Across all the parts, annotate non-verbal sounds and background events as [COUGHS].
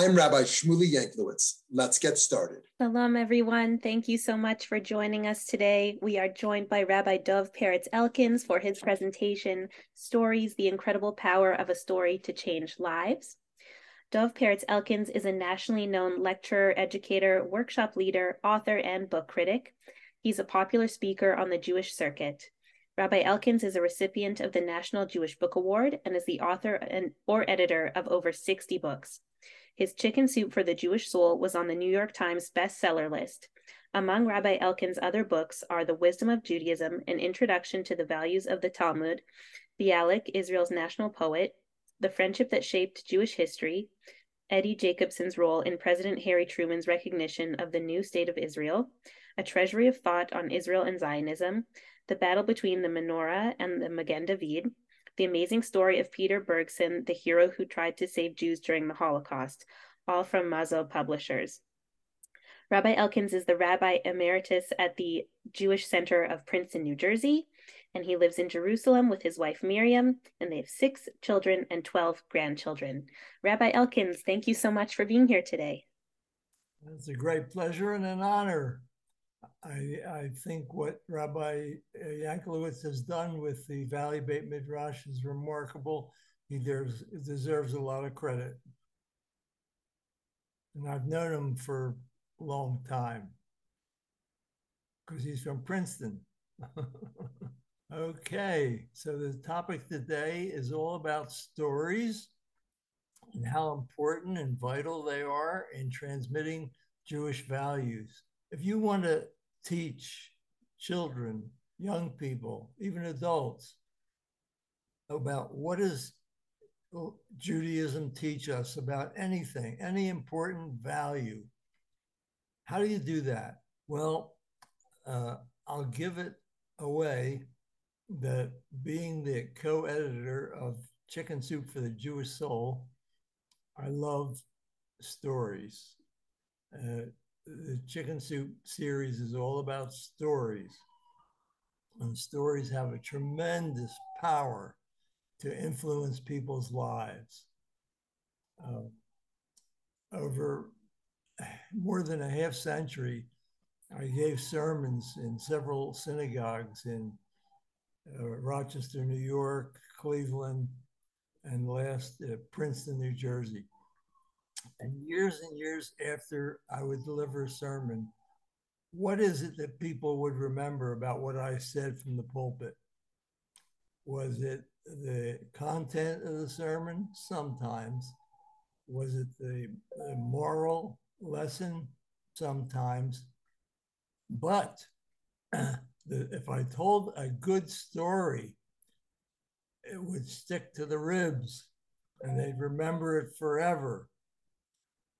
I'm Rabbi Shmuly Yanklowitz. Let's get started. Shalom, everyone. Thank you so much for joining us today. We are joined by Rabbi Dov Peretz Elkins for his presentation, Stories, the Incredible Power of a Story to Change Lives. Dov Peretz Elkins is a nationally known lecturer, educator, workshop leader, author, and book critic. He's a popular speaker on the Jewish circuit. Rabbi Elkins is a recipient of the National Jewish Book Award and is the author and, or editor of over 60 books. His Chicken Soup for the Jewish Soul was on the New York Times bestseller list. Among Rabbi Elkin's other books are The Wisdom of Judaism, An Introduction to the Values of the Talmud, Bialik, Israel's national poet, The Friendship That Shaped Jewish History, Eddie Jacobson's role in President Harry Truman's recognition of the new state of Israel, A Treasury of Thought on Israel and Zionism, The Battle Between the Menorah and the Magen David, the Amazing Story of Peter Bergson, the hero who tried to save Jews during the Holocaust, all from Mazo Publishers. Rabbi Elkins is the Rabbi Emeritus at the Jewish Center of Princeton, New Jersey, and he lives in Jerusalem with his wife Miriam, and they have six children and 12 grandchildren. Rabbi Elkins, thank you so much for being here today. It's a great pleasure and an honor. I, I think what Rabbi Yanklowitz has done with the Valley Beit Midrash is remarkable. He deserves, deserves a lot of credit. And I've known him for a long time because he's from Princeton. [LAUGHS] okay, so the topic today is all about stories and how important and vital they are in transmitting Jewish values. If you want to teach children, young people, even adults about what does Judaism teach us about anything, any important value. How do you do that? Well, uh, I'll give it away that being the co editor of Chicken Soup for the Jewish Soul, I love stories. Uh, the Chicken Soup series is all about stories. And stories have a tremendous power to influence people's lives. Uh, over more than a half century, I gave sermons in several synagogues in uh, Rochester, New York, Cleveland, and last uh, Princeton, New Jersey. And years and years after I would deliver a sermon, what is it that people would remember about what I said from the pulpit? Was it the content of the sermon? Sometimes. Was it the, the moral lesson? Sometimes. But [CLEARS THROAT] the, if I told a good story, it would stick to the ribs and they'd remember it forever.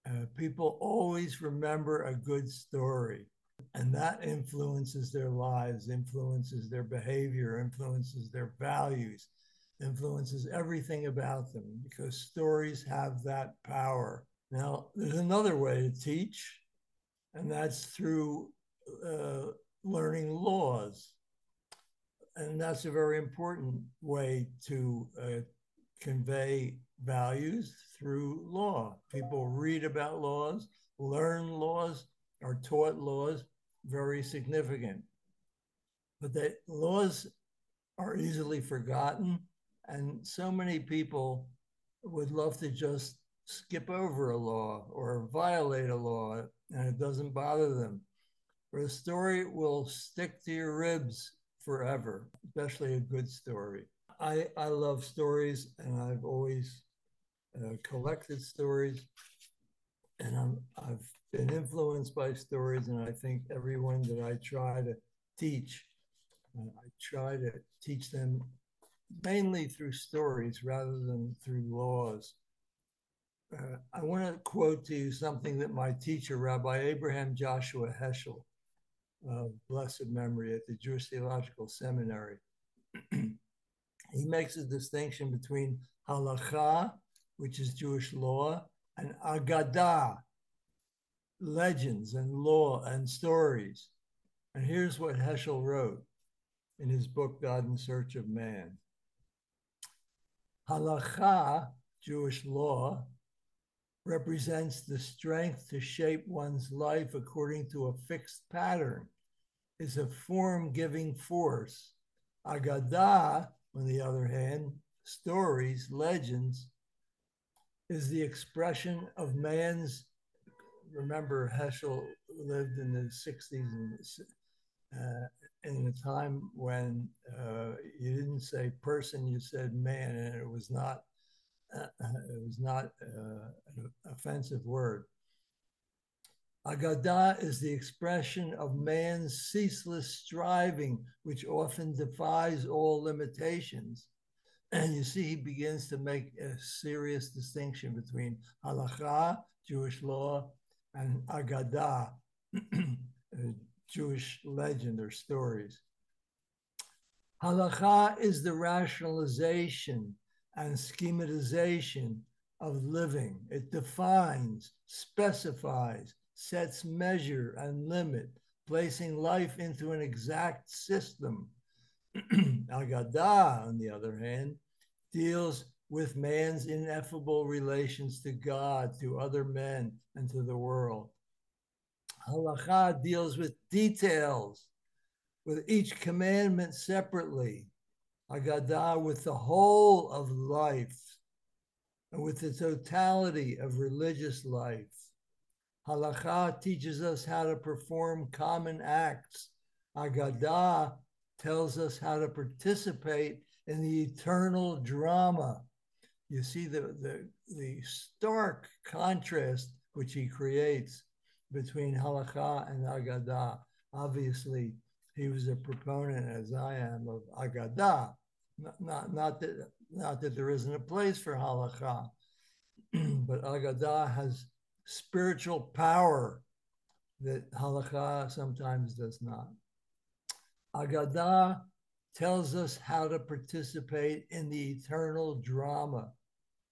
Uh, people always remember a good story, and that influences their lives, influences their behavior, influences their values, influences everything about them because stories have that power. Now, there's another way to teach, and that's through uh, learning laws. And that's a very important way to uh, convey values through law. People read about laws, learn laws, are taught laws, very significant. But the laws are easily forgotten, and so many people would love to just skip over a law or violate a law, and it doesn't bother them. But a story will stick to your ribs forever, especially a good story. I, I love stories, and I've always uh, collected stories, and I'm, I've been influenced by stories, and I think everyone that I try to teach, uh, I try to teach them mainly through stories rather than through laws. Uh, I want to quote to you something that my teacher, Rabbi Abraham Joshua Heschel, uh, blessed memory at the Jewish Theological Seminary, [CLEARS THROAT] he makes a distinction between halacha which is Jewish law, and Agadah, legends and law and stories. And here's what Heschel wrote in his book, God in Search of Man. Halacha, Jewish law, represents the strength to shape one's life according to a fixed pattern, is a form giving force. Agadah, on the other hand, stories, legends, is the expression of man's. Remember, Heschel lived in the 60s and uh, in a time when uh, you didn't say person, you said man, and it was not uh, it was not uh, an offensive word. Agadah is the expression of man's ceaseless striving, which often defies all limitations. And you see, he begins to make a serious distinction between halacha, Jewish law, and agadah, [CLEARS THROAT] uh, Jewish legend or stories. Halacha is the rationalization and schematization of living. It defines, specifies, sets measure and limit, placing life into an exact system. [CLEARS THROAT] Agadah, on the other hand, deals with man's ineffable relations to God, to other men, and to the world. Halacha deals with details, with each commandment separately. Agadah with the whole of life and with the totality of religious life. Halacha teaches us how to perform common acts. Agadah tells us how to participate in the eternal drama. You see the, the, the stark contrast which he creates between halakha and agadah. Obviously, he was a proponent, as I am, of agadah. Not, not, not, that, not that there isn't a place for halakha, [CLEARS THROAT] but agadah has spiritual power that halakha sometimes does not. Agadah tells us how to participate in the eternal drama.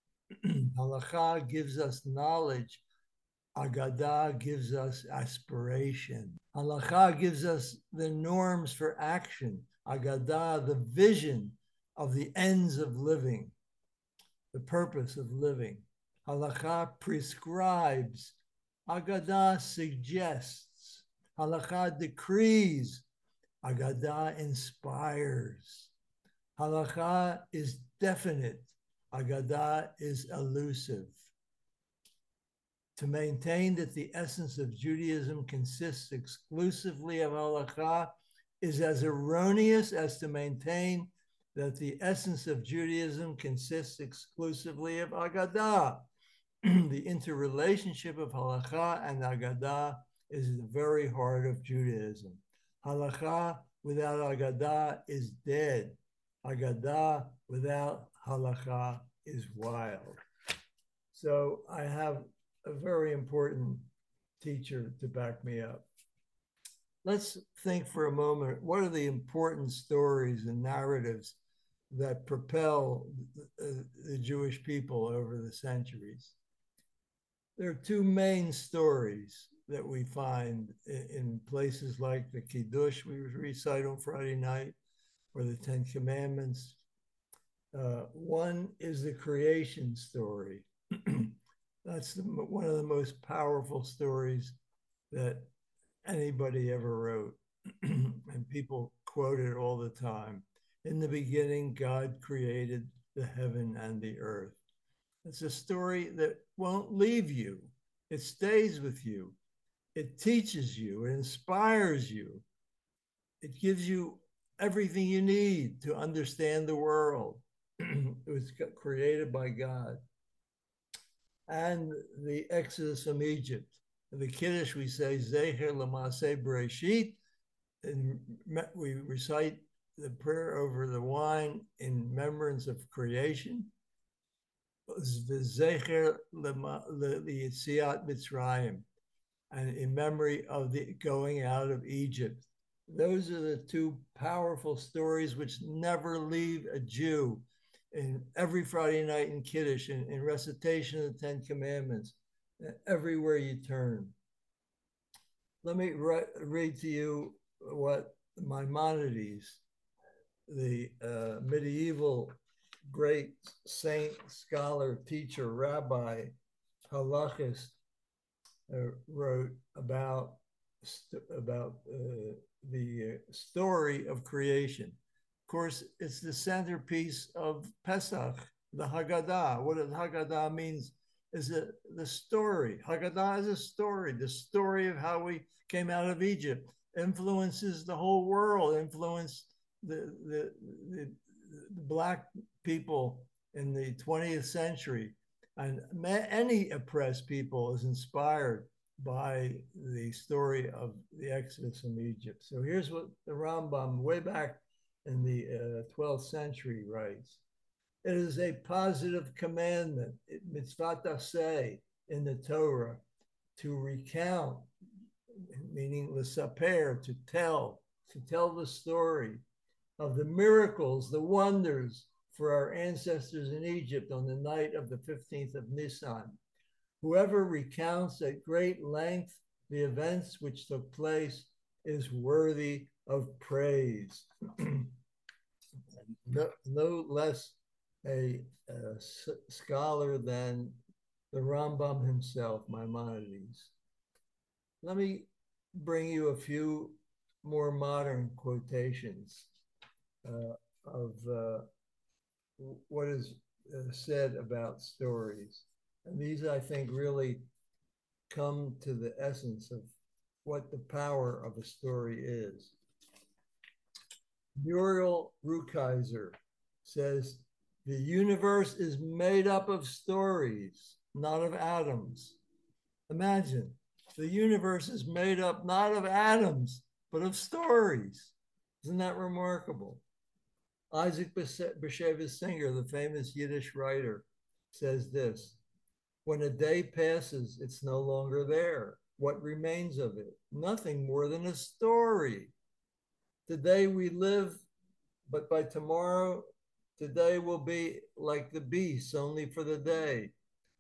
[CLEARS THROAT] halakha gives us knowledge Agadah gives us aspiration. Halacha gives us the norms for action. Agadah, the vision of the ends of living, the purpose of living. Halacha prescribes. Agadah suggests. Halacha decrees. Agadah inspires. Halacha is definite. Agadah is elusive to maintain that the essence of Judaism consists exclusively of halakha is as erroneous as to maintain that the essence of Judaism consists exclusively of Agadah. [CLEARS THROAT] the interrelationship of halakha and Agadah is the very heart of Judaism. Halakha without Agadah is dead. Agadah without halakha is wild. So I have a very important teacher to back me up. Let's think for a moment what are the important stories and narratives that propel the Jewish people over the centuries? There are two main stories that we find in, places like the Kiddush we recite on Friday night or the Ten Commandments. Uh, one is the creation story. [CLEARS THROAT] that's the, one of the most powerful stories that anybody ever wrote. [CLEARS THROAT] and people quote it all the time. In the beginning, God created the heaven and the earth. It's a story that won't leave you, it stays with you, it teaches you, it inspires you, it gives you everything you need to understand the world. [CLEARS THROAT] it was created by God and the Exodus from Egypt. In the Kiddush, we say Zecher Lamase Bereshit, and we recite the prayer over the wine in remembrance of creation. Yitziat Mitzrayim, and in memory of the going out of Egypt. Those are the two powerful stories which never leave a Jew in every Friday night in Kiddush, in, in recitation of the Ten Commandments, everywhere you turn. Let me re- read to you what Maimonides, the uh, medieval great saint, scholar, teacher, rabbi, halachist, uh, wrote about about uh, the uh, story of creation. Of course, it's the centerpiece of Pesach, the Haggadah. What the Haggadah means is it the story. Haggadah is a story, the story of how we came out of Egypt, influences the whole world, influenced the, the, the, the black people in the 20th century. And any oppressed people is inspired by the story of the Exodus from Egypt. So here's what the Rambam, way back in the uh, 12th century, writes. It is a positive commandment, mitzvah say in the Torah, to recount, meaning l'saper, to tell, to tell the story of the miracles, the wonders for our ancestors in Egypt on the night of the 15th of Nisan Whoever recounts at great length the events which took place is worthy of praise. [CLEARS THROAT] no, no, less a, scholar than the Rambam himself, Maimonides. Let me bring you a few more modern quotations uh, of uh, what is uh, said about stories. And these, I think, really come to the essence of what the power of a story is. Muriel Rukeyser says, the universe is made up of stories, not of atoms. Imagine the universe is made up not of atoms, but of stories. Isn't that remarkable? Isaac Bashevis Singer, the famous Yiddish writer, says this when a day passes, it's no longer there. What remains of it? Nothing more than a story. Today we live, but by tomorrow, today will be like the beasts, only for the day.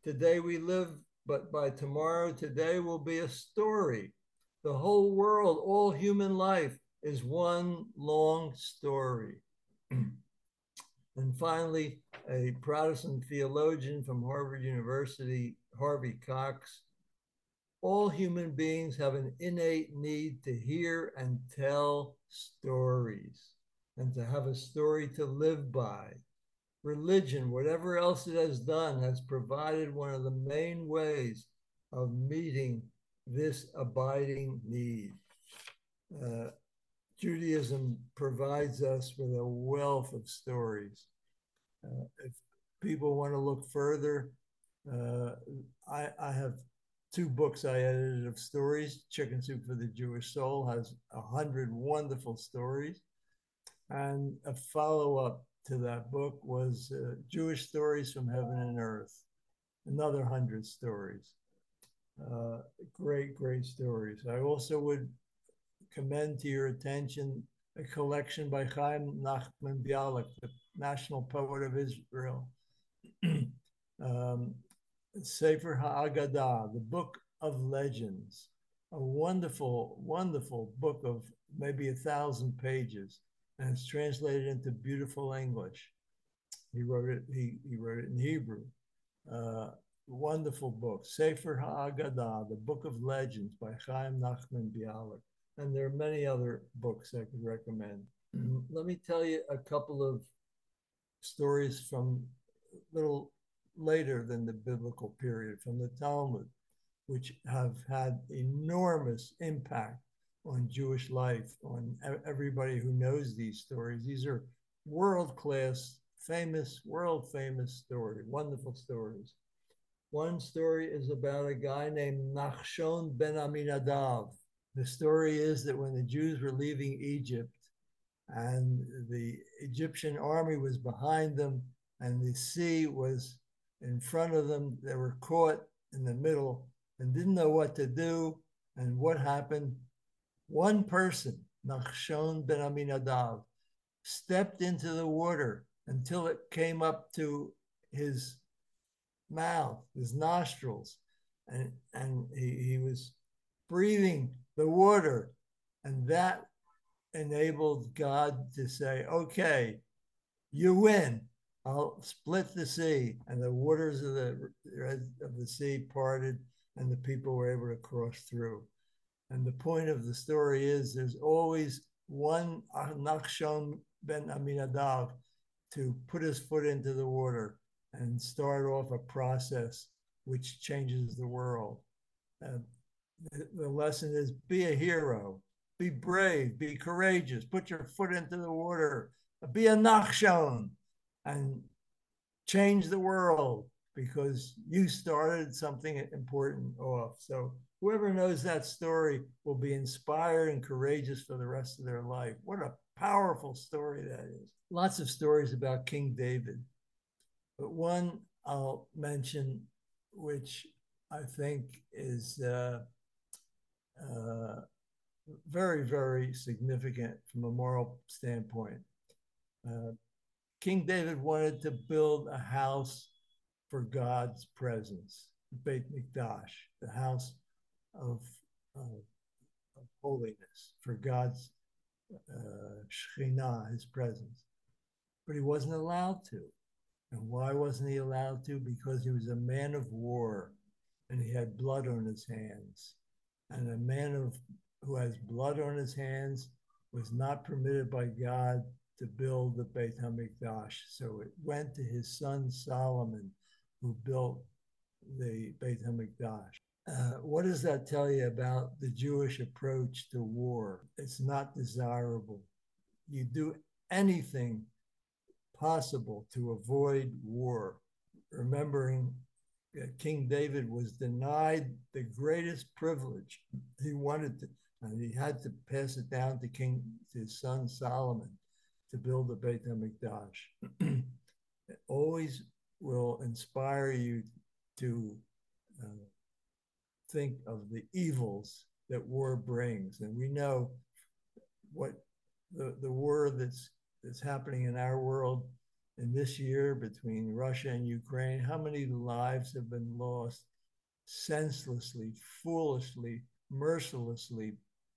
Today we live, but by tomorrow, today will be a story. The whole world, all human life is one long story. [CLEARS THROAT] And finally, a Protestant theologian from Harvard University, Harvey Cox. All human beings have an innate need to hear and tell stories and to have a story to live by. Religion, whatever else it has done, has provided one of the main ways of meeting this abiding need. Uh, Judaism provides us with a wealth of stories. Uh, if people want to look further, uh, I, I, have two books I edited of stories. Chicken Soup for the Jewish Soul has a hundred wonderful stories. And a follow up to that book was uh, Jewish Stories from Heaven and Earth, another hundred stories. Uh, great, great stories. I also would commend to your attention a collection by Chaim Nachman Bialik, the national poet of Israel. [CLEARS THROAT] um, Sefer HaAgadah, the book of legends, a wonderful, wonderful book of maybe a thousand pages, and it's translated into beautiful English. He wrote it. He, he wrote it in Hebrew. Uh, wonderful book, Sefer HaAgadah, the Book of Legends by Chaim Nachman Bialik and there are many other books I could recommend. Mm-hmm. Let me tell you a couple of stories from a little later than the biblical period, from the Talmud, which have had enormous impact on Jewish life, on everybody who knows these stories. These are world class, famous, world famous stories, wonderful stories. One story is about a guy named Nachshon ben Aminadav the story is that when the Jews were leaving Egypt and the Egyptian army was behind them and the sea was in front of them, they were caught in the middle and didn't know what to do. And what happened? One person, Nachshon ben Aminadav, stepped into the water until it came up to his mouth, his nostrils, and, and he, he was breathing the water. And that enabled God to say, okay, you win. I'll split the sea. And the waters of the, of the sea parted, and the people were able to cross through. And the point of the story is there's always one Nachshon ben Aminadav to put his foot into the water and start off a process which changes the world. Uh, the, lesson is be a hero, be brave, be courageous, put your foot into the water, be a Nachshon, and change the world because you started something important off. So whoever knows that story will be inspired and courageous for the rest of their life. What a powerful story that is. Lots of stories about King David, but one I'll mention, which I think is uh, uh, very, very significant from a moral standpoint. Uh, King David wanted to build a house for God's presence, Beit Mikdash, the house of, of, of holiness, for God's uh, Shekhinah, his presence. But he wasn't allowed to. And why wasn't he allowed to? Because he was a man of war and he had blood on his hands. And a man of who has blood on his hands was not permitted by God to build the Beit HaMikdash. So it went to his son Solomon, who built the Beit HaMikdash. Uh, what does that tell you about the Jewish approach to war? It's not desirable. You do anything possible to avoid war, remembering King David was denied the greatest privilege. He wanted to, and he had to pass it down to King to his son Solomon to build the Beit HaMikdash. it [CLEARS THROAT] always will inspire you to uh, think of the evils that war brings. And we know what the, the war that's, that's happening in our world in this year between Russia and Ukraine, how many lives have been lost senselessly, foolishly, mercilessly,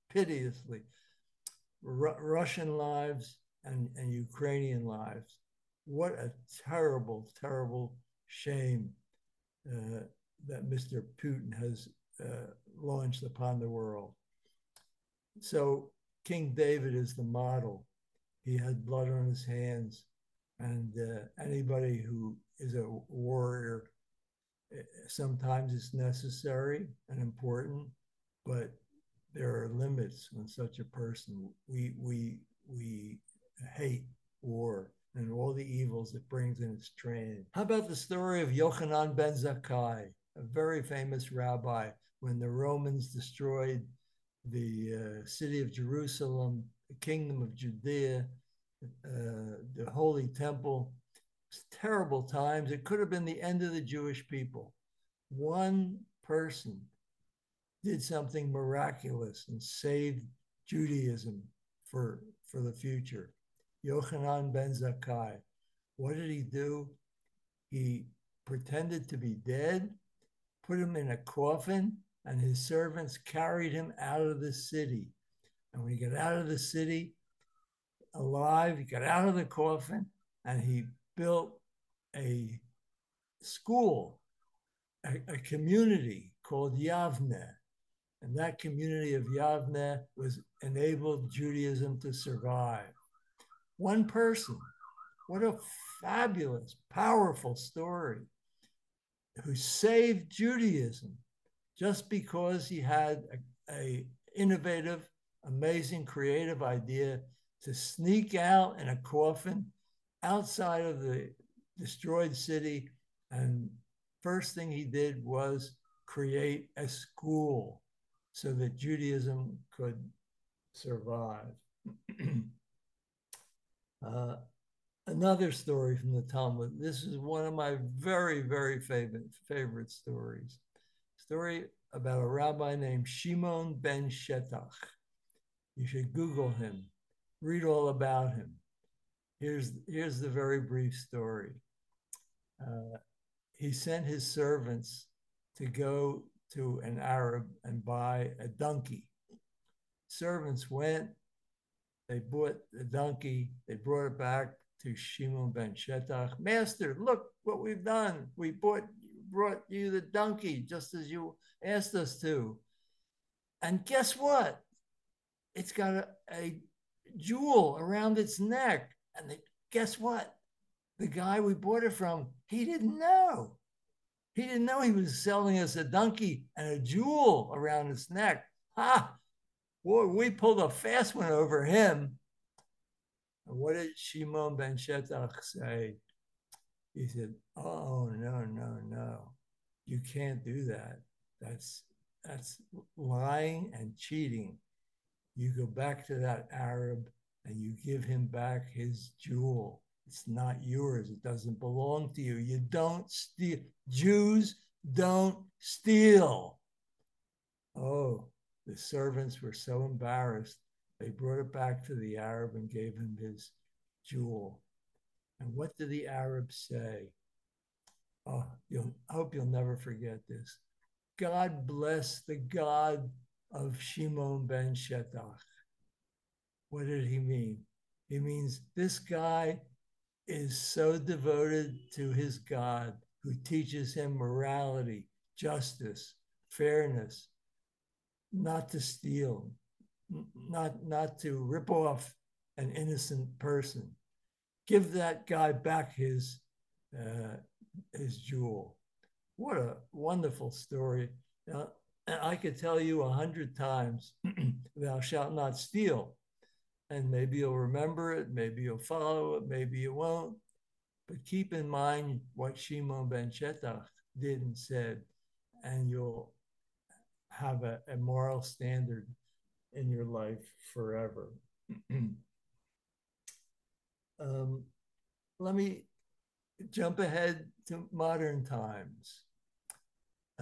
piteously? Ru- Russian lives and, and Ukrainian lives. What a terrible, terrible shame uh, that Mr. Putin has uh, launched upon the world. So King David is the model. He had blood on his hands, and uh, anybody who is a warrior, eh, sometimes it's necessary and important, but there are limits on such a person. We we we hate war and all the evils it brings in its train. How about the story of Yochanan ben Zakkai, a very famous rabbi when the Romans destroyed the uh, city of Jerusalem, the kingdom of Judea, the Holy Temple. terrible times. It could have been the end of the Jewish people. One person did something miraculous and saved Judaism for, for the future. Yochanan ben Zakkai. What did he do? He pretended to be dead, put him in a coffin, and his servants carried him out of the city. And when he got out of the city alive, he got out of the coffin and he built a school, a, a community called Yavne. And that community of Yavne was enabled Judaism to survive. One person. What a fabulous, powerful story who saved Judaism just because he had a, a innovative, amazing, creative idea to sneak out in a coffin outside of the destroyed city. And first thing he did was create a school so that Judaism could survive. [CLEARS THROAT] uh, another story from the Talmud. This is one of my very, very favorite favorite stories story about a rabbi named Shimon ben Shetach. You should Google him, read all about him. Here's, here's the very brief story. Uh, he sent his servants to go to an Arab and buy a donkey. Servants went, they bought the donkey, they brought it back to Shimon ben Shetach. Master, look what we've done. We bought, brought you the donkey just as you asked us to. And guess what? It's got a, a jewel around its neck. And they, guess what? The guy we bought it from, he didn't know. He didn't know he was selling us a donkey and a jewel around its neck. Ha! Boy, we pulled a fast one over him. And what did Shimon ben Shetach say? He said, Oh, no, no, no. You can't do that. That's that's lying and cheating. You go back to that Arab and you give him back his jewel. It's not yours. It doesn't belong to you. You don't steal. Jews don't steal. Oh, the servants were so embarrassed. They brought it back to the Arab and gave him his jewel. And what did the Arab say? Oh, you'll, I hope you'll never forget this. God bless the God of Shimon ben Shetach. What did he mean? He means this guy is so devoted to his God who teaches him morality, justice, fairness, not to steal, not, not to rip off an innocent person. Give that guy back his, uh, his jewel. What a wonderful story. Now, I could tell you a hundred times, [CLEARS THROAT] thou shalt not steal. And maybe you'll remember it, maybe you'll follow it, maybe you won't. But keep in mind what Shimon ben Shetach did and said, and you'll have a, a moral standard in your life forever. [CLEARS THROAT] um, let me jump ahead to modern times.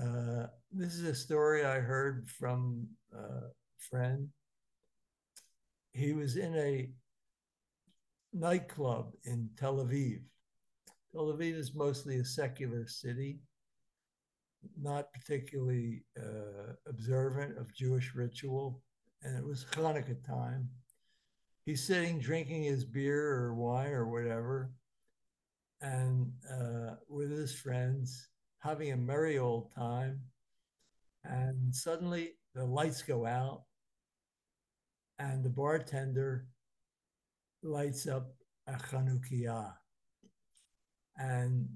Uh, this is a story I heard from a friend. He was in a nightclub in Tel Aviv. Tel Aviv is mostly a secular city, not particularly uh, observant of Jewish ritual, and it was Hanukkah time. He's sitting drinking his beer or wine or whatever, and uh, with his friends having a merry old time. And suddenly the lights go out, and the bartender lights up a Chanukiah and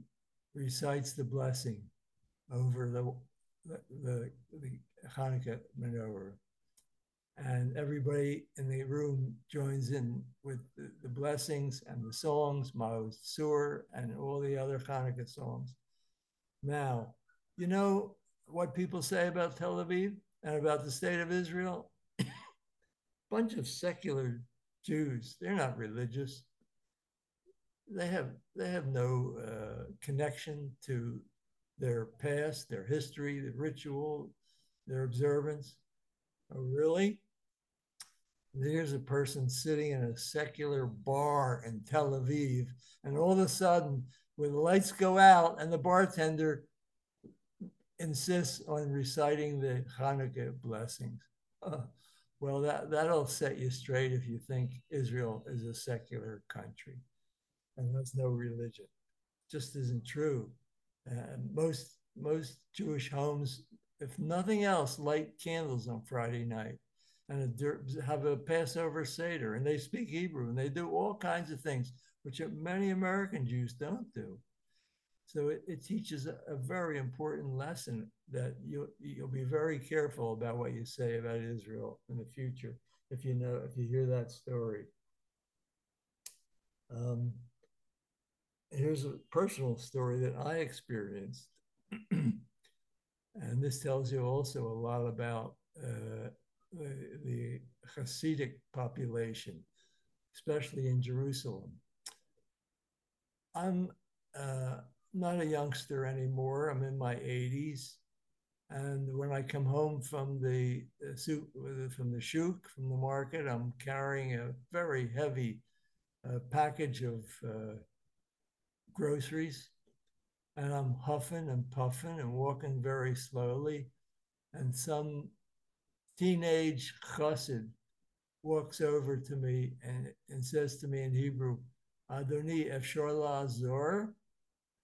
recites the blessing over the, the, the, Hanukkah menorah. And everybody in the room joins in with the, the blessings and the songs, Maoz Tzur, and all the other Hanukkah songs. Now, you know what people say about Tel Aviv and about the state of Israel? [COUGHS] Bunch of secular Jews. They're not religious. They have they have no uh, connection to their past, their history, the ritual, their observance. Oh, really? There's a person sitting in a secular bar in Tel Aviv, and all of a sudden when the lights go out and the bartender insists on reciting the Hanukkah blessings. Well, that, that'll set you straight if you think Israel is a secular country and there's no religion. Just isn't true. Most, most Jewish homes, if nothing else, light candles on Friday night and a, have a Passover Seder, and they speak Hebrew, and they do all kinds of things which many American Jews don't do. So it, it teaches a, a, very important lesson that you you'll be very careful about what you say about Israel in the future if you know if you hear that story. Um, here's a personal story that I experienced, [CLEARS THROAT] and this tells you also a lot about uh, the, the Hasidic population, especially in Jerusalem. I'm uh, not a youngster anymore. I'm in my 80s. And when I come home from the, the from the shuk, from the market, I'm carrying a very heavy a package of uh, groceries, and I'm huffing and puffing and walking very slowly, and some teenage chassid walks over to me and, and says to me in Hebrew, Adoni Efshor Lazor,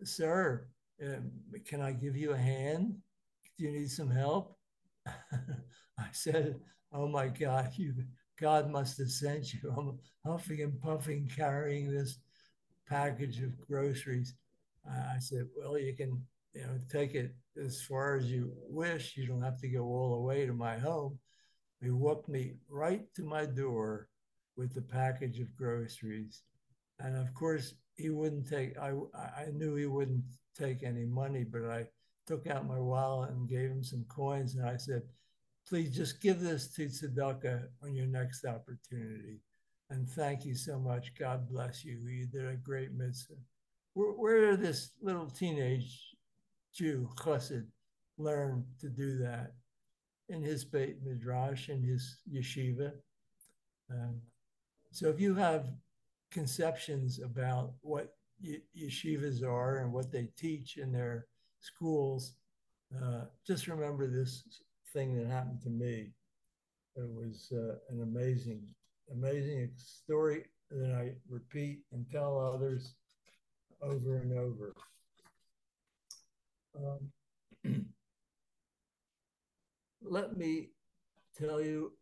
sir, um, can I give you a hand? Do you need some help? [LAUGHS] I said, Oh my God, you God must have sent you. I'm huffing and puffing, carrying this package of groceries. I said, Well, you can, you know, take it as far as you wish. You don't have to go all the way to my home. He walked me right to my door with the package of groceries. And of course, he wouldn't take, I, I knew he wouldn't take any money, but I took out my wallet and gave him some coins. And I said, please just give this to Tzedakah on your next opportunity. And thank you so much. God bless you. You did a great mitzvah. Where, where did this little teenage Jew, chassid, learn to do that? In his Beit Midrash, in his yeshiva. Um, so if you have conceptions about what yeshivas are and what they teach in their schools, uh, just remember this thing that happened to me. It was uh, an amazing, amazing story that I repeat and tell others over and over. Um, [CLEARS THROAT] let me tell you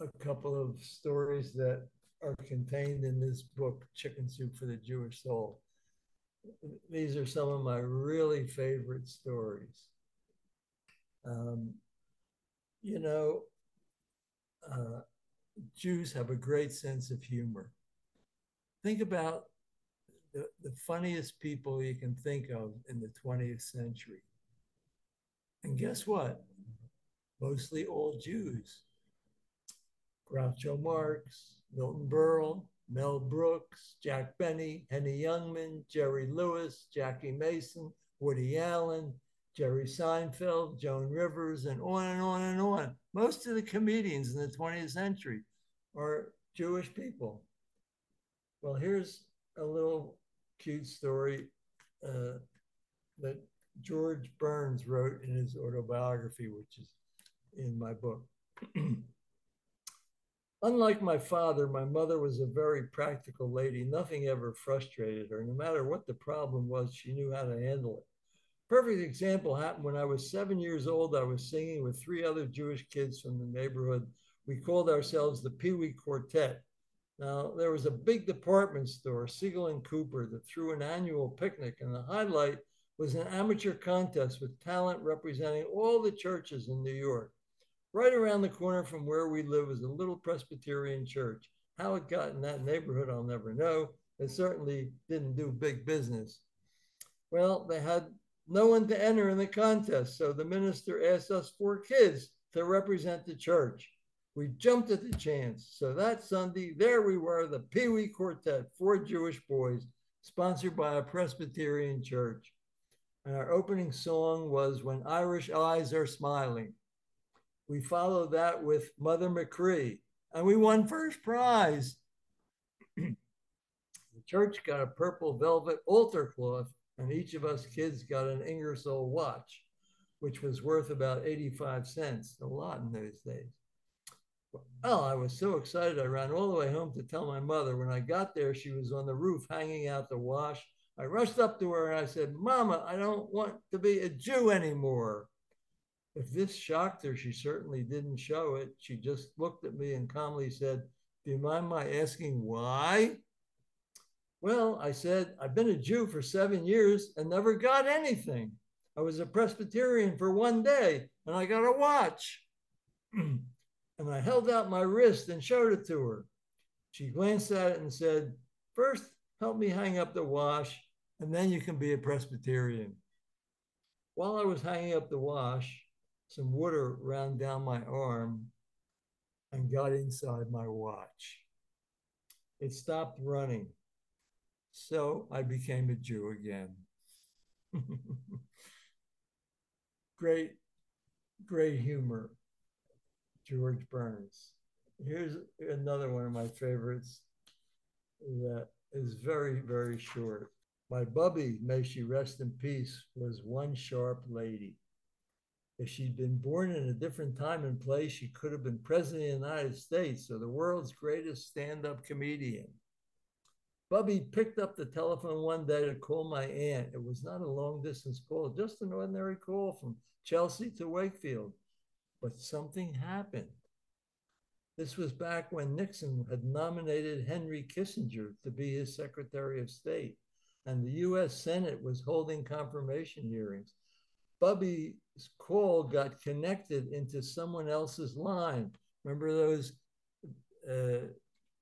a couple of stories that are contained in this book, Chicken Soup for the Jewish Soul. These are some of my really favorite stories. Um, you know, uh, Jews have a great sense of humor. Think about the, the funniest people you can think of in the 20th century. And guess what? Mostly all Jews. Groucho Marx, Milton Berle, Mel Brooks, Jack Benny, Henny Youngman, Jerry Lewis, Jackie Mason, Woody Allen, Jerry Seinfeld, Joan Rivers, and on and on and on. Most of the comedians in the 20th century are Jewish people. Well, here's a little cute story uh, that George Burns wrote in his autobiography, which is in my book. [CLEARS THROAT] Unlike my father, my mother was a very practical lady. Nothing ever frustrated her. No matter what the problem was, she knew how to handle it. Perfect example happened when I was seven years old. I was singing with three other Jewish kids from the neighborhood. We called ourselves the Pee Wee Quartet. Now, there was a big department store, Siegel and Cooper, that threw an annual picnic, and the highlight was an amateur contest with talent representing all the churches in New York. Right around the corner from where we live is a little Presbyterian church. How it got in that neighborhood, I'll never know. It certainly didn't do big business. Well, they had no one to enter in the contest, so the minister asked us four kids to represent the church. We jumped at the chance. So that Sunday, there we were, the Pee Wee Quartet, four Jewish boys, sponsored by a Presbyterian church. And our opening song was When Irish Eyes Are Smiling. We followed that with Mother Machree, and we won first prize. [CLEARS THROAT] the church got a purple velvet altar cloth, and each of us kids got an Ingersoll watch, which was worth about 85 cents, a lot in those days. Well, I was so excited, I ran all the way home to tell my mother. When I got there, she was on the roof hanging out the wash. I rushed up to her and I said, Mama, I don't want to be a Jew anymore. If this shocked her, she certainly didn't show it. She just looked at me and calmly said, Do you mind my asking why? Well, I said, I've been a Jew for seven years and never got anything. I was a Presbyterian for one day and I got a watch. [CLEARS THROAT] and I held out my wrist and showed it to her. She glanced at it and said, First, help me hang up the wash, and then you can be a Presbyterian. While I was hanging up the wash, some water ran down my arm and got inside my watch. It stopped running. So I became a Jew again. [LAUGHS] great, great humor, George Burns. Here's another one of my favorites that is very, very short. My Bubby, may she rest in peace, was one sharp lady. If she'd been born in a different time and place, she could have been president of the United States or the world's greatest stand up comedian. Bubby picked up the telephone one day to call my aunt. It was not a long distance call, just an ordinary call from Chelsea to Wakefield. But something happened. This was back when Nixon had nominated Henry Kissinger to be his Secretary of State, and the US Senate was holding confirmation hearings. Bubby's call got connected into someone else's line. Remember those uh,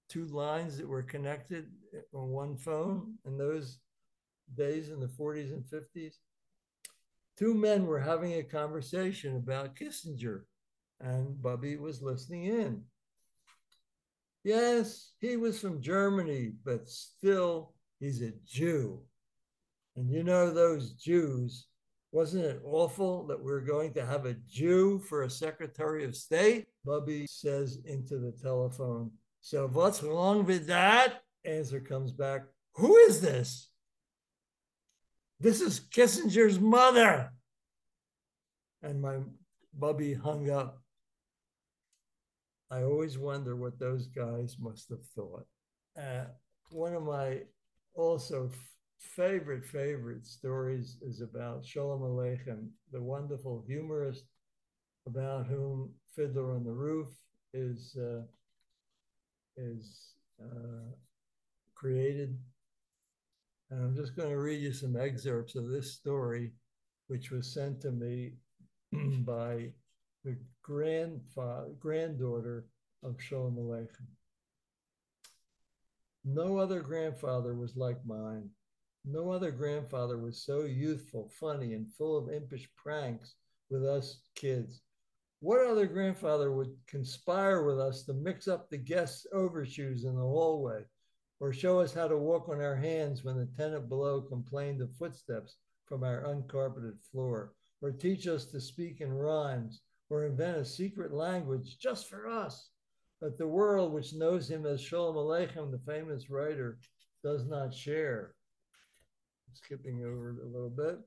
two lines that were connected on one phone in those days in the 40s and 50s? Two men were having a conversation about Kissinger, and Bubby was listening in. Yes, he was from Germany, but still, he's a Jew. And you know, those Jews, wasn't it awful that we're going to have a Jew for a Secretary of State? Bubby says into the telephone, So what's wrong with that? Answer comes back, Who is this? This is Kissinger's mother. And my Bubby hung up I always wonder what those guys must have thought. Uh, one of my also favorite, favorite stories is about Sholem Aleichem, the wonderful humorist about whom Fiddler on the Roof is, uh, is uh, created. And I'm just going to read you some excerpts of this story, which was sent to me [CLEARS THROAT] by the grandfather, granddaughter of Sholem Aleichem. No other grandfather was like mine. No other grandfather was so youthful, funny, and full of impish pranks with us kids. What other grandfather would conspire with us to mix up the guests' overshoes in the hallway, or show us how to walk on our hands when the tenant below complained of footsteps from our uncarpeted floor, or teach us to speak in rhymes or invent a secret language just for us But the world, which knows him as Sholem Aleichem, the famous writer, does not share. Skipping over a little bit.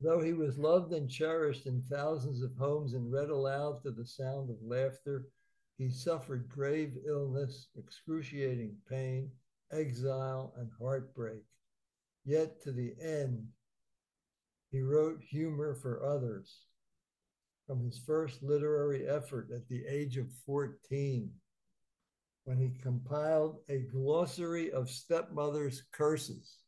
Though he was loved and cherished in thousands of homes and read aloud to the sound of laughter, he suffered grave illness, excruciating pain, exile, and heartbreak. Yet to the end, he wrote humor for others from his first literary effort at the age of 14 when he compiled a glossary of stepmother's curses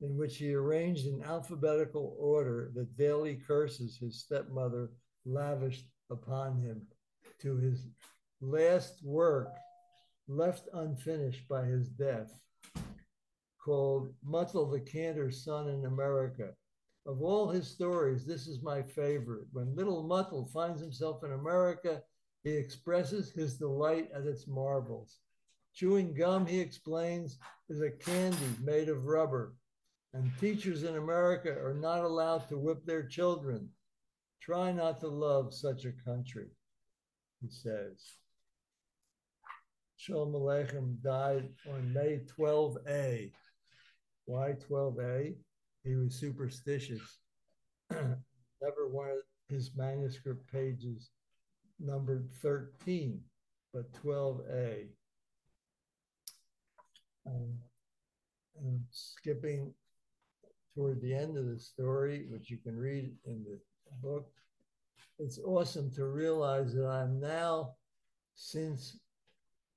in which he arranged in alphabetical order the daily curses his stepmother lavished upon him to his last work left unfinished by his death called Mutzel the Cantor's Son in America of all his stories, this is my favorite. When little Muttle finds himself in America, he expresses his delight at its marvels. Chewing gum, he explains, is a candy made of rubber, and teachers in America are not allowed to whip their children. Try not to love such a country, he says. Sholem Aleichem died on May 12A. Why 12A? he was superstitious. [CLEARS THROAT] Never wanted his manuscript pages numbered 13, but 12a. Um, skipping toward the end of the story, which you can read in the book, it's awesome to realize that I'm now, since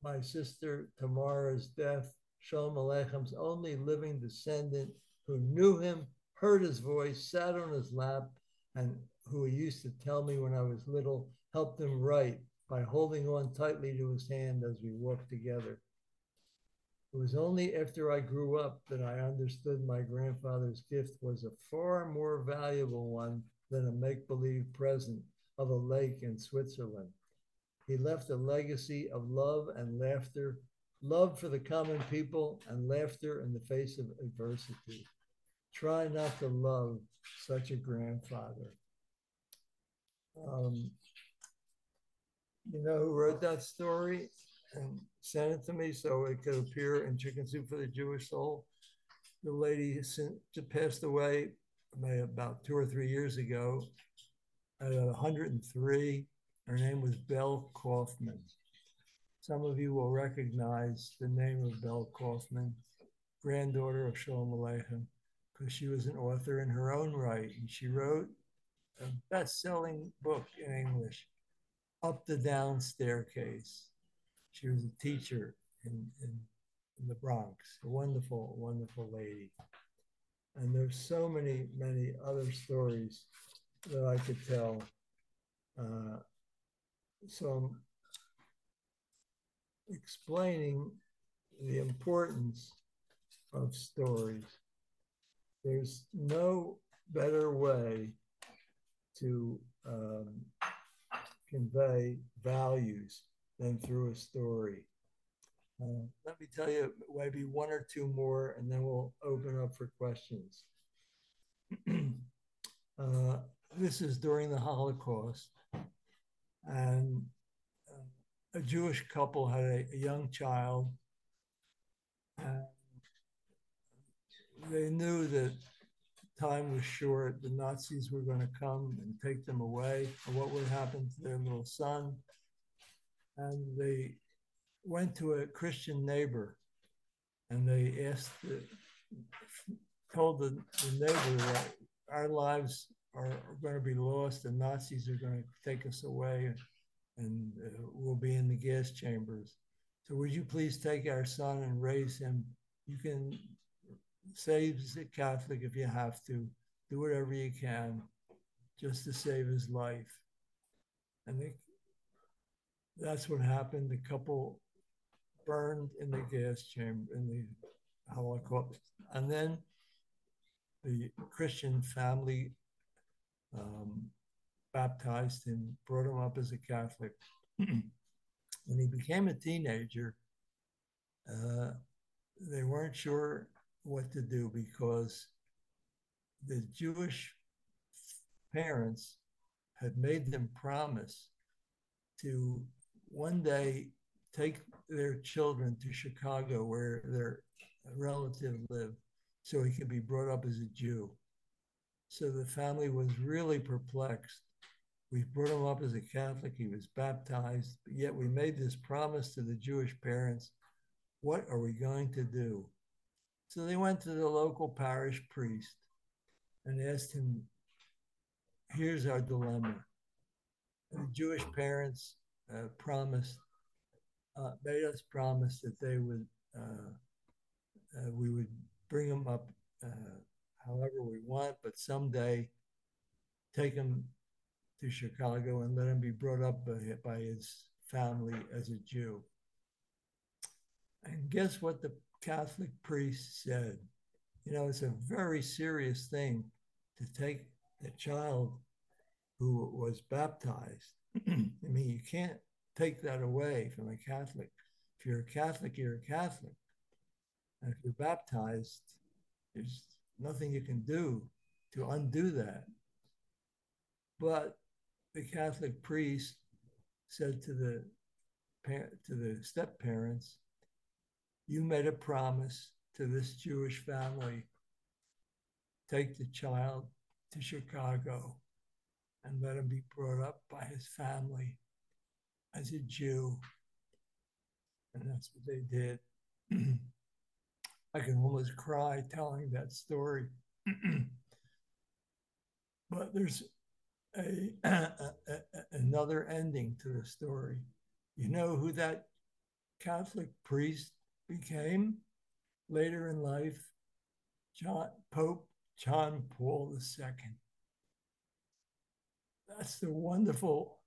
my sister Tamara's death, Sholem Aleichem's only living descendant who knew him, heard his voice, sat on his lap, and who he used to tell me when I was little helped him write by holding on tightly to his hand as we walked together. It was only after I grew up that I understood my grandfather's gift was a far more valuable one than a make believe present of a lake in Switzerland. He left a legacy of love and laughter, love for the common people, and laughter in the face of adversity. Try not to love such a grandfather. Um, you know who wrote that story? and sent it to me so it could appear in Chicken Soup for the Jewish Soul. The lady passed away about two or three years ago at 103. Her name was Bel Kaufman. Some of you will recognize the name of Bel Kaufman, granddaughter of Sholem Aleichem, because she was an author in her own right. And she wrote a best selling book in English, Up the Down Staircase. She was a teacher in, in, in the Bronx, a wonderful, wonderful lady. And there's so many, many other stories that I could tell. Uh, so I'm explaining the importance of stories. There's no better way to um, convey values than through a story. Uh, let me tell you maybe one or two more, and then we'll open up for questions. [CLEARS THROAT] uh, this is during the Holocaust, and uh, a Jewish couple had a, a young child. And they knew that time was short. The Nazis were going to come and take them away, and what would happen to their little son. And they went to a Christian neighbor and they asked, the, told the, the neighbor that our lives are, are, going to be lost, the Nazis are going to take us away, and uh, we'll be in the gas chambers. So, would you please take our son and raise him? You can save the Catholic if you have to, do whatever you can just to save his life. And they, that's what happened. The couple burned in the gas chamber in the Holocaust. And then the Christian family um, baptized him, brought him up as a Catholic. [CLEARS THROAT] when he became a teenager, uh, they weren't sure what to do because the Jewish parents had made them promise to one day take their children to Chicago where their relative lived so he could be brought up as a Jew. So the family was really perplexed. We brought him up as a Catholic, he was baptized, but yet we made this promise to the Jewish parents. What are we going to do? So they went to the local parish priest and asked him, Here's our dilemma. And the Jewish parents uh, promised uh, made us promise that they would uh, uh, we would bring him up uh, however we want, but someday take him to Chicago and let him be brought up by, by his family as a Jew. And guess what the Catholic priest said? You know, it's a very serious thing to take a child who was baptized. [CLEARS THROAT] I mean, you can't take that away from a Catholic. If you're a Catholic, you're a Catholic. And if you're baptized, there's nothing you can do to undo that. But the Catholic priest said to the to the step parents, "You made a promise to this Jewish family. Take the child to Chicago and let him be brought up by his family as a Jew. And that's what they did. [CLEARS THROAT] I can almost cry telling that story. [CLEARS THROAT] but there's [CLEARS THROAT] a, another ending to the story. You know who that Catholic priest became later in life? John Pope John Paul II. That's the wonderful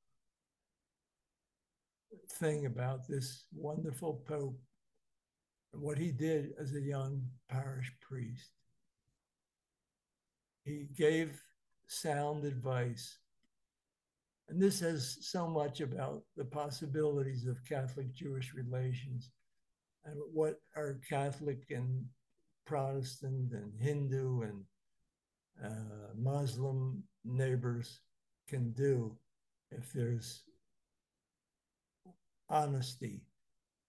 thing about this wonderful Pope and what he did as a young parish priest. He gave sound advice. And this says so much about the possibilities of Catholic Jewish relations and what our Catholic and Protestant and Hindu and uh, Muslim neighbors can do if there's honesty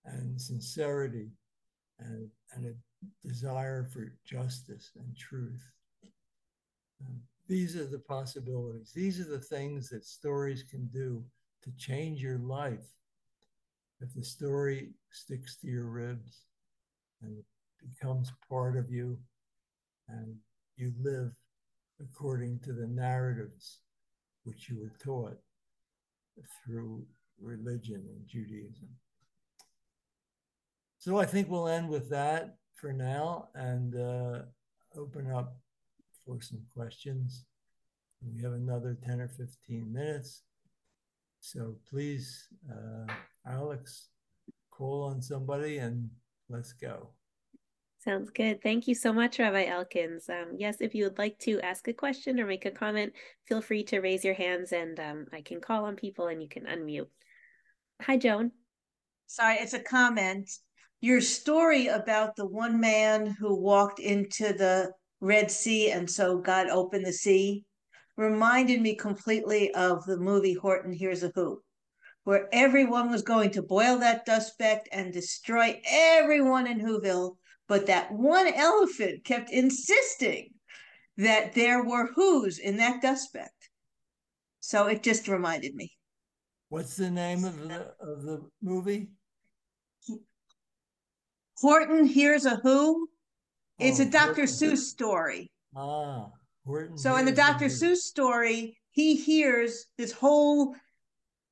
and sincerity and, and a desire for justice and truth. Um, these are the possibilities. These are the things that stories can do to change your life. If the story sticks to your ribs and becomes part of you, and you live according to the narratives which you were taught through religion and Judaism. So I think we'll end with that for now and uh, open up for some questions. We have another 10 or 15 minutes. So please, uh, Alex, call on somebody and let's go. Sounds good. Thank you so much, Rabbi Elkins. Um, yes, if you would like to ask a question or make a comment, feel free to raise your hands and um, I can call on people and you can unmute. Hi, Joan. Sorry, it's a comment. Your story about the one man who walked into the Red Sea and so God opened the sea reminded me completely of the movie Horton Hears a Who, where everyone was going to boil that dust speck and destroy everyone in Whoville but that one elephant kept insisting that there were who's in that dust. So it just reminded me. What's the name of the of the movie? Horton hears a who. It's oh, a Dr. Horton. Seuss story. Ah, Horton. So in the Dr. Seuss story, he hears this whole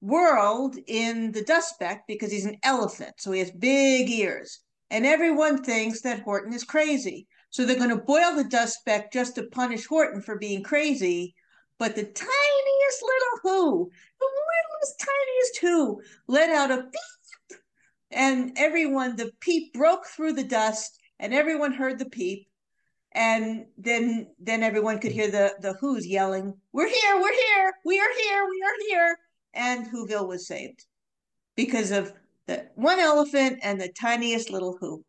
world in the dust speck because he's an elephant. So he has big ears and everyone thinks that Horton is crazy. So they're going to boil the dust speck just to punish Horton for being crazy. But the tiniest little who, the littlest tiniest who, let out a beep, and everyone, the peep broke through the dust, and everyone heard the peep, and then then everyone could hear the the who's yelling, "We're here, we're here, we are here, we are here," and Whoville was saved because of the one elephant and the tiniest little who.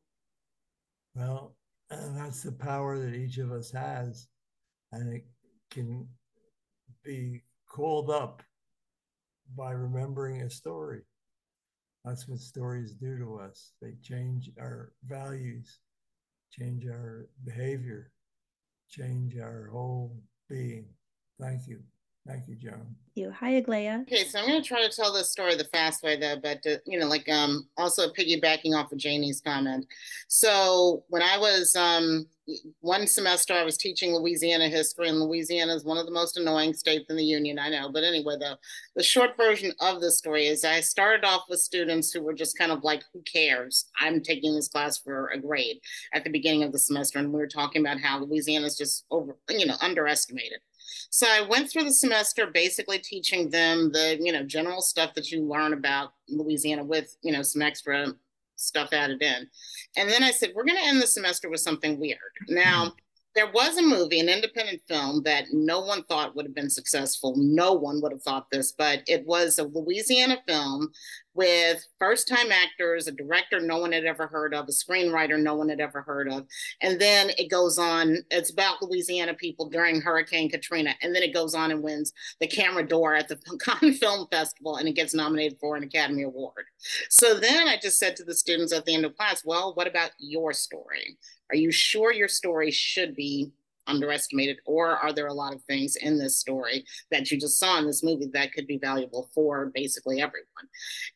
Well, and that's the power that each of us has, and it can be called up by remembering a story. That's what stories do to us. They change our values, change our behavior, change our whole being. Thank you. Thank you, Joan. You. Hi, Aglaya. Okay, so I'm going to try to tell this story the fast way, though, but to, you know, like um, also piggybacking off of Janie's comment. So when I was um, one semester, I was teaching Louisiana history, and Louisiana is one of the most annoying states in the union. I know, but anyway, the the short version of the story is I started off with students who were just kind of like, "Who cares? I'm taking this class for a grade." At the beginning of the semester, and we were talking about how Louisiana is just over, you know, underestimated. So I went through the semester basically teaching them the, you know, general stuff that you learn about Louisiana with, you know, some extra stuff added in. And then I said, we're going to end the semester with something weird. Now, mm-hmm. there was a movie, an independent film that no one thought would have been successful. No one would have thought this, but it was a Louisiana film with first time actors, a director no one had ever heard of, a screenwriter no one had ever heard of. And then it goes on, it's about Louisiana people during Hurricane Katrina. And then it goes on and wins the Caméra d'Or at the [LAUGHS] Cannes Film Festival and it gets nominated for an Academy Award. So then I just said to the students at the end of class, well, what about your story? Are you sure your story should be underestimated or are there a lot of things in this story that you just saw in this movie that could be valuable for basically everyone?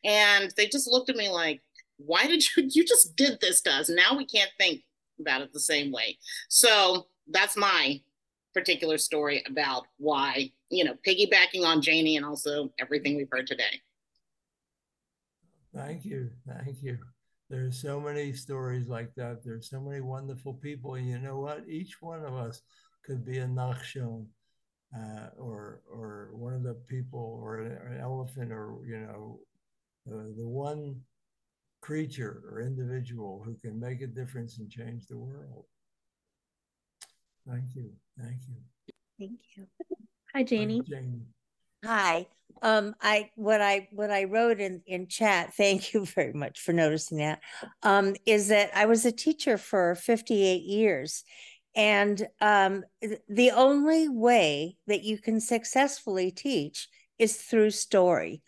And they just looked at me like why did you [LAUGHS] you just did this to us. Now we can't think about it the same way. So that's my particular story about why you know piggybacking on janie and also everything we've heard today. Thank you. Thank you there's so many stories like that. There's so many wonderful people. And you know what? Each one of us could be a Nachshon uh, or or one of the people or an elephant or, you know, uh, the one creature or individual who can make a difference and change the world. Thank you. Thank you. Thank you. Hi, Janie. Hi, Janie. Hi. Um, I what I what I wrote in in chat. [LAUGHS] Thank you very much for noticing that. Um, is that I was a teacher for 58 years, and um, the only way that you can successfully teach is through story.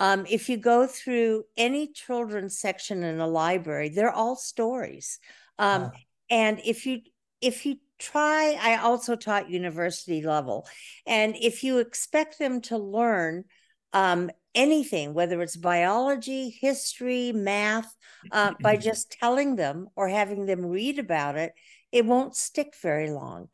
Um, if you go through any children's section in a library, they're all stories. Um, And if you if you try, I also taught university level, and if you expect them to learn um, anything, whether it's biology, history, math, uh, [CLEARS THROAT] by just telling them or having them read about it, it won't stick very long.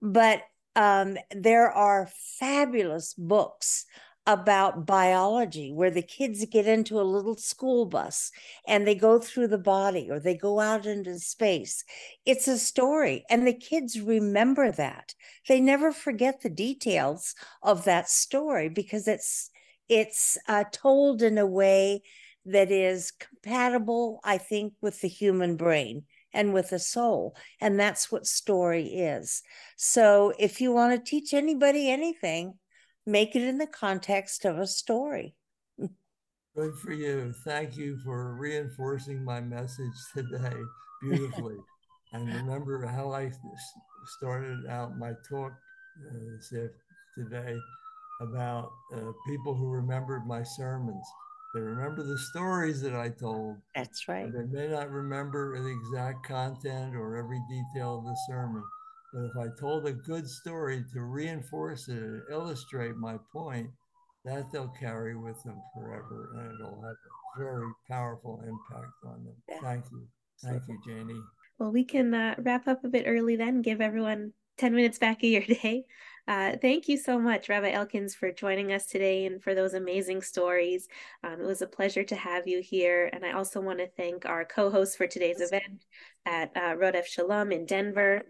But um, there are fabulous books about biology where the kids get into a little school bus and they go through the body or they go out into space. It's a story, and the kids remember that. They never forget the details of that story because it's it's uh, told in a way that is compatible, I think, with the human brain and with the soul. And that's what story is. So if you want to teach anybody anything, make it in the context of a story. Good for you. Thank you for reinforcing my message today beautifully. [LAUGHS] and remember how I started out my talk uh, today about uh, people who remembered my sermons. They remember the stories that I told. That's right. They may not remember the exact content or every detail of the sermon, but if I told a good story to reinforce it and illustrate my point, that they'll carry with them forever and it'll have a very powerful impact on them. Yeah. Thank you. Thank you, Janie. Well, we can uh, wrap up a bit early then, give everyone 10 minutes back of your [LAUGHS] day. Uh, thank you so much, Rabbi Elkins, for joining us today and for those amazing stories. Um, it was a pleasure to have you here. And I also want to thank our co hosts for today's event at uh, Rodef Shalom in Denver.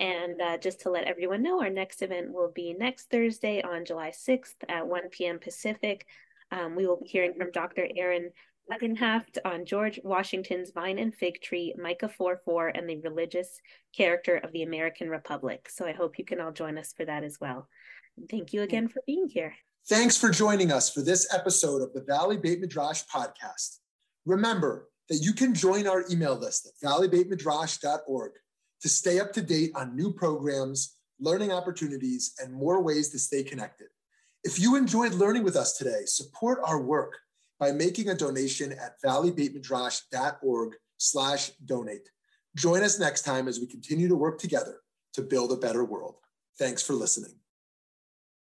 And uh, just to let everyone know, our next event will be next Thursday on July 6th at 1 p.m. Pacific. Um, we will be hearing from Dr. Aaron Legenhaft on George Washington's Vine and Fig Tree, Micah 4 4, and the religious character of the American Republic. So I hope you can all join us for that as well. thank you again for being here. Thanks for joining us for this episode of the Valley Beit Midrash podcast. Remember that you can join our email list at valleybeitmidrash.org to stay up to date on new programs, learning opportunities, and more ways to stay connected. If you enjoyed learning with us today, support our work by making a donation at valleybeitmidrash.org slash donate. Join us next time as we continue to work together to build a better world. Thanks for listening.